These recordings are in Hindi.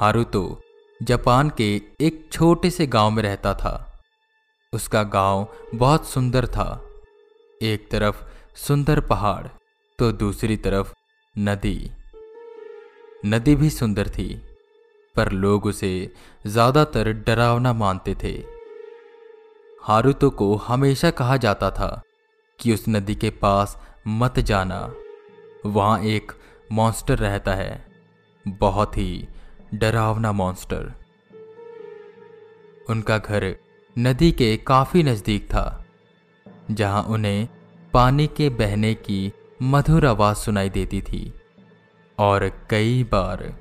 हारुतो जापान के एक छोटे से गाँव में रहता था। उसका गाँव बहुत सुंदर था। एक तरफ़ सुंदर पहाड़ तो दूसरी तरफ़ नदी। नदी भी सुंदर थी, पर लोग उसे ज़्यादातर डरावना मानते थे। हारुतो को हमेशा कहा जाता था कि उस नदी के पास मत जाना। वहाँ एक मॉन्स्टर रहता है, बहुत ही डरावना मॉन्स्टर उनका घर नदी के काफ़ी नज़दीक था, जहाँ उन्हें पानी के बहने की मधुर आवाज़ सुनाई देती थी। और कई बार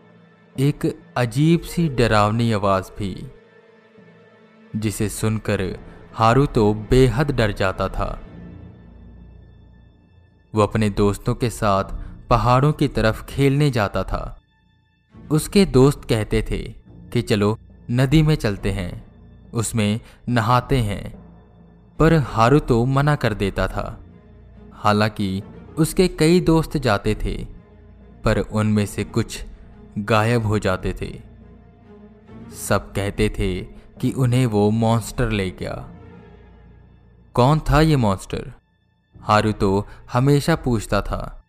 एक अजीब सी डरावनी आवाज़ भी, जिसे सुनकर हारू तो बेहद डर जाता था। वो अपने दोस्तों के साथ पहाड़ों की तरफ़ खेलने जाता था। उसके दोस्त कहते थे कि चलो, नदी में चलते हैं। उसमें नहाते हैं। पर हारू तो मना कर देता था। हालाँकि उसके कई दोस्त जाते थे, पर उनमें से कुछ गायब हो जाते थे। सब कहते थे कि उन्हें वो मॉन्स्टर ले गया। कौन था ये मॉन्स्टर हारू तो हमेशा पूछता था,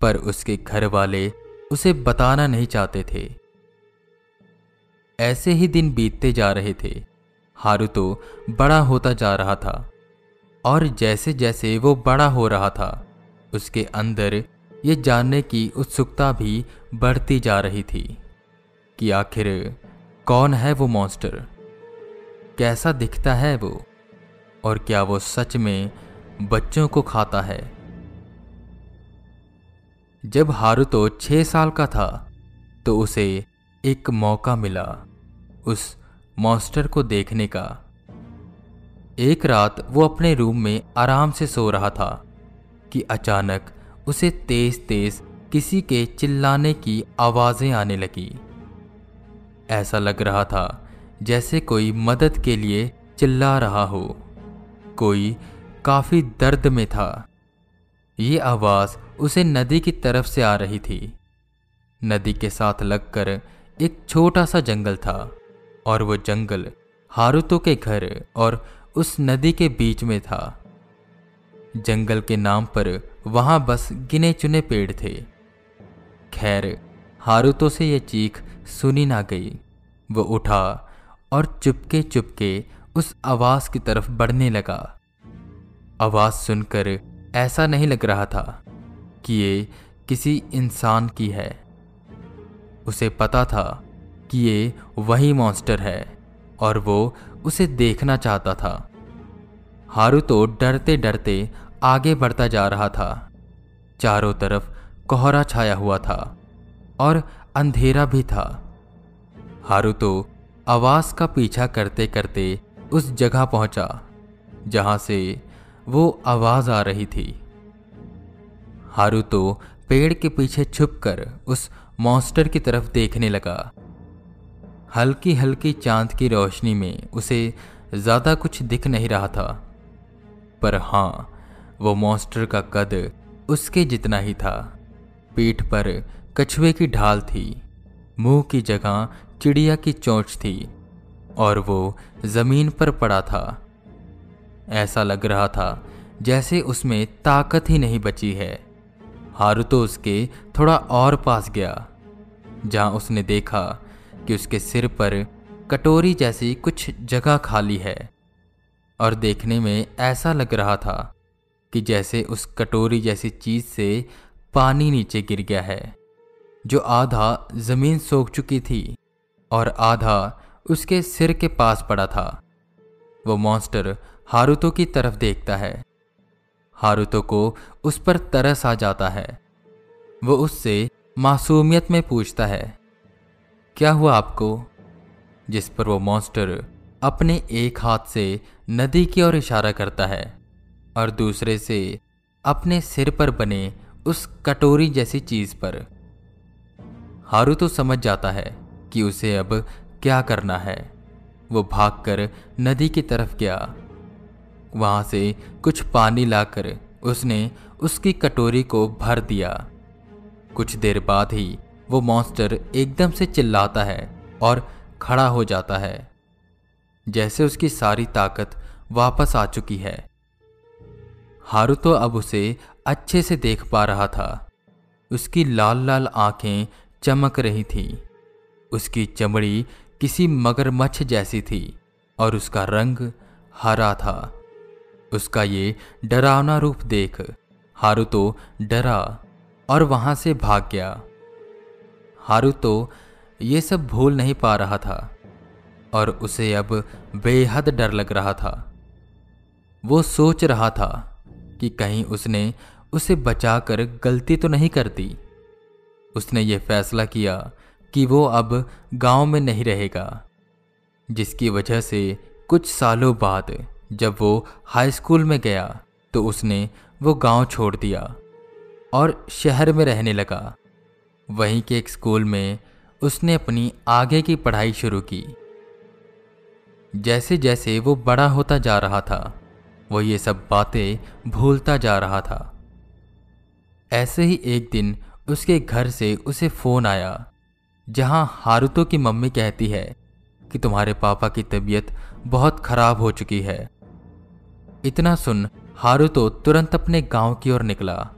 पर उसके घर वाले उसे बताना नहीं चाहते थे। ऐसे ही दिन बीतते जा रहे थे। हारू तो बड़ा होता जा रहा था और जैसे जैसे वो बड़ा हो रहा था, उसके अंदर ये जानने की उत्सुकता भी बढ़ती जा रही थी कि आखिर कौन है वो मॉन्स्टर कैसा दिखता है वो? और क्या वो सच में बच्चों को खाता है? जब हारुतो छह साल का था तो उसे एक मौका मिला उस मॉन्स्टर को देखने का। एक रात वो अपने रूम में आराम से सो रहा था कि अचानक उसे तेज तेज किसी के चिल्लाने की आवाज़ें आने लगी। ऐसा लग रहा था जैसे कोई मदद के लिए चिल्ला रहा हो, कोई काफ़ी दर्द में था। ये आवाज़ उसे नदी की तरफ़ से आ रही थी। नदी के साथ लगकर एक छोटा सा जंगल था और वो जंगल हारुतो के घर और उस नदी के बीच में था। जंगल के नाम पर वहाँ बस गिने चुने पेड़ थे। खैर, हारुतो से यह चीख सुनी ना गई। वो उठा और चुपके चुपके उस आवाज़ की तरफ़ बढ़ने लगा। आवाज़ सुनकर ऐसा नहीं लग रहा था कि ये किसी इंसान की है। उसे पता था कि ये वही मॉन्स्टर है और वो उसे देखना चाहता था। हारू तो डरते डरते आगे बढ़ता जा रहा था। चारों तरफ़ कोहरा छाया हुआ था और अंधेरा भी था। हारू तो आवाज़ का पीछा करते करते उस जगह पहुँचा, जहाँ से वो आवाज़ आ रही थी। हारू तो पेड़ के पीछे छुपकर उस मॉन्स्टर की तरफ़ देखने लगा। हल्की हल्की चाँद की रोशनी में उसे ज़्यादा कुछ दिख नहीं रहा था। पर हाँ, वो मॉन्स्टर का कद उसके जितना ही था। पीठ पर कछुए की ढाल थी, मुँह की जगह चिड़िया की चोंच थी, और वो ज़मीन पर पड़ा था। ऐसा लग रहा था जैसे उसमें ताकत ही नहीं बची है। हारू तो उसके थोड़ा और पास गया, जहाँ उसने देखा कि उसके सिर पर कटोरी जैसी कुछ जगह खाली है, और देखने में ऐसा लग रहा था कि जैसे उस कटोरी जैसी चीज़ से पानी नीचे गिर गया है, जो आधा ज़मीन सोख चुकी थी और आधा उसके सिर के पास पड़ा था। वो मॉन्स्टर हारुतो की तरफ़ देखता है। हारुतो को उस पर तरस आ जाता है। वो उससे मासूमियत में पूछता है, क्या हुआ आपको? जिस पर वो मॉन्स्टर अपने एक हाथ से नदी की ओर इशारा करता है और दूसरे से अपने सिर पर बने उस कटोरी जैसी चीज़ पर। हारू तो समझ जाता है कि उसे अब क्या करना है। वो भागकर नदी की तरफ़ गया। वहाँ से कुछ पानी लाकर उसने उसकी कटोरी को भर दिया। कुछ देर बाद ही वो मॉन्स्टर एकदम से चिल्लाता है और खड़ा हो जाता है। जैसे उसकी सारी ताकत वापस आ चुकी है। हारू तो अब उसे अच्छे से देख पा रहा था। उसकी लाल लाल आँखें चमक रही थीं। उसकी चमड़ी किसी मगरमच्छ जैसी थी और उसका रंग हरा था। उसका ये डरावना रूप देख। हारुतो डरा और वहाँ से भाग गया। हारुतो ये सब भूल नहीं पा रहा था और उसे अब बेहद डर लग रहा था। वो सोच रहा था कि कहीं उसने उसे बचाकर गलती तो नहीं करती उसने ये फैसला किया कि वो अब गाँव में नहीं रहेगा, जिसकी वजह से कुछ सालों बाद जब वो हाई स्कूल में गया तो उसने वो गाँव छोड़ दिया और शहर में रहने लगा। वहीं के एक स्कूल में उसने अपनी आगे की पढ़ाई शुरू की। जैसे जैसे वो बड़ा होता जा रहा था, वो ये सब बातें भूलता जा रहा था। ऐसे ही एक दिन उसके घर से उसे फ़ोन आया, जहाँ हारुतो की मम्मी कहती है कि तुम्हारे पापा की तबीयत बहुत खराब हो चुकी है। इतना सुन हारू तो तुरंत अपने गाँव की ओर निकला।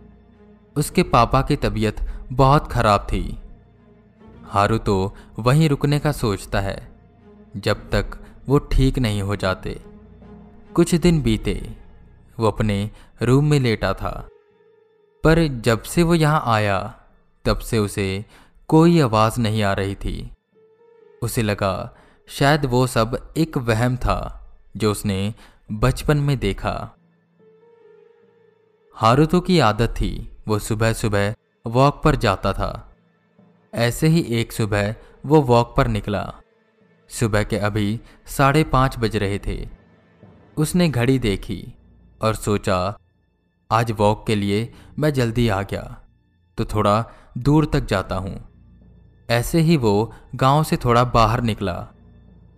उसके पापा की तबीयत बहुत खराब थी। हारू तो वहीं रुकने का सोचता है, जब तक वो ठीक नहीं हो जाते। कुछ दिन बीते, वो अपने रूम में लेटा था। पर जब से वो यहाँ आया, तब से उसे कोई आवाज़ नहीं आ रही थी। उसे लगा शायद वो सब एक वहम था, जो उसने बचपन में देखा। हारुतो की आदत थी, वो सुबह सुबह वॉक पर जाता था। ऐसे ही एक सुबह वो वॉक पर निकला। सुबह के अभी साढ़े पाँच बज रहे थे। उसने घड़ी देखी और सोचा, आज वॉक के लिए मैं जल्दी आ गया तो थोड़ा दूर तक जाता हूँ। ऐसे ही वो गाँव से थोड़ा बाहर निकला,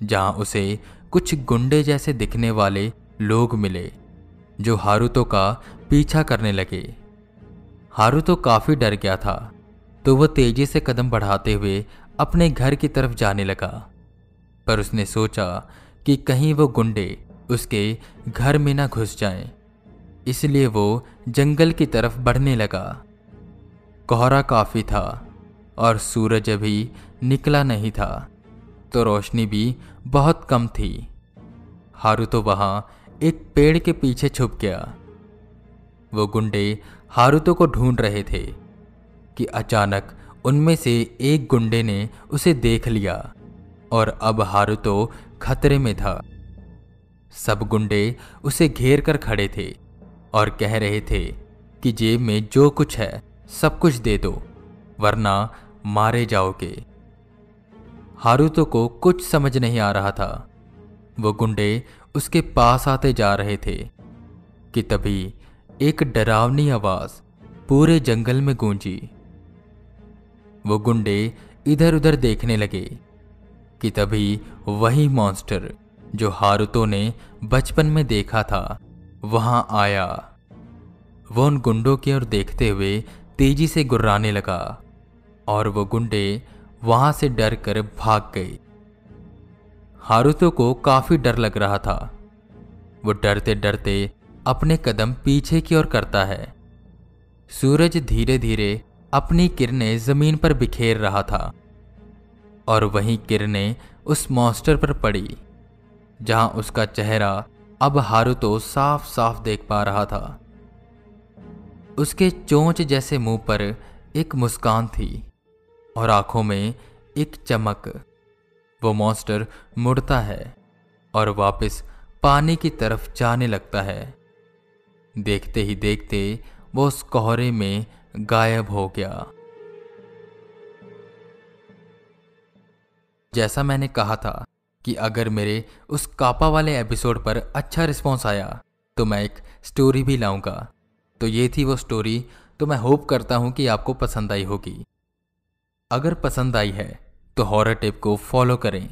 जहाँ उसे कुछ गुंडे जैसे दिखने वाले लोग मिले, जो हारुतो का पीछा करने लगे। हारुतो काफ़ी डर गया था तो वह तेज़ी से कदम बढ़ाते हुए अपने घर की तरफ़ जाने लगा। पर उसने सोचा कि कहीं वो गुंडे उसके घर में ना घुस जाएँ। इसलिए वो जंगल की तरफ़ बढ़ने लगा। कोहरा काफ़ी था और सूरज अभी निकला नहीं था तो रोशनी भी बहुत कम थी। हारू तो वहाँ एक पेड़ के पीछे छुप गया। वो गुंडे हारुतो को ढूंढ रहे थे कि अचानक उनमें से एक गुंडे ने उसे देख लिया और अब हारुतो खतरे में था। सब गुंडे उसे घेर कर खड़े थे और कह रहे थे कि जेब में जो कुछ है, सब कुछ दे दो, वरना मारे जाओगे। हारुतो को कुछ समझ नहीं आ रहा था। वो गुंडे उसके पास आते जा रहे थे कि तभी एक डरावनी आवाज़ पूरे जंगल में गूंजी। वो गुंडे इधर उधर देखने लगे कि तभी वही मॉन्स्टर जो हारुतो ने बचपन में देखा था, वहाँ आया। वो उन गुंडों की ओर देखते हुए तेज़ी से गुर्राने लगा और वो गुंडे वहाँ से डर कर भाग गए। हारुतो को काफ़ी डर लग रहा था। वो डरते डरते अपने कदम पीछे की ओर करता है। सूरज धीरे धीरे अपनी किरणें ज़मीन पर बिखेर रहा था और वहीं किरणें उस मॉन्स्टर पर पड़ी, जहाँ उसका चेहरा अब हारुतो साफ़ साफ़ देख पा रहा था। उसके चोंच जैसे मुँह पर एक मुस्कान थी और आँखों में एक चमक। वो मॉन्स्टर मुड़ता है और वापस पानी की तरफ़ जाने लगता है। देखते ही देखते वो उस कोहरे में गायब हो गया। जैसा मैंने कहा था कि अगर मेरे उस कापा वाले एपिसोड पर अच्छा रिस्पॉन्स आया तो मैं एक स्टोरी भी लाऊँगा। तो ये थी वो स्टोरी तो मैं होप करता हूँ कि आपको पसंद आई होगी। अगर पसंद आई है तो हॉरर टिप को फॉलो करें।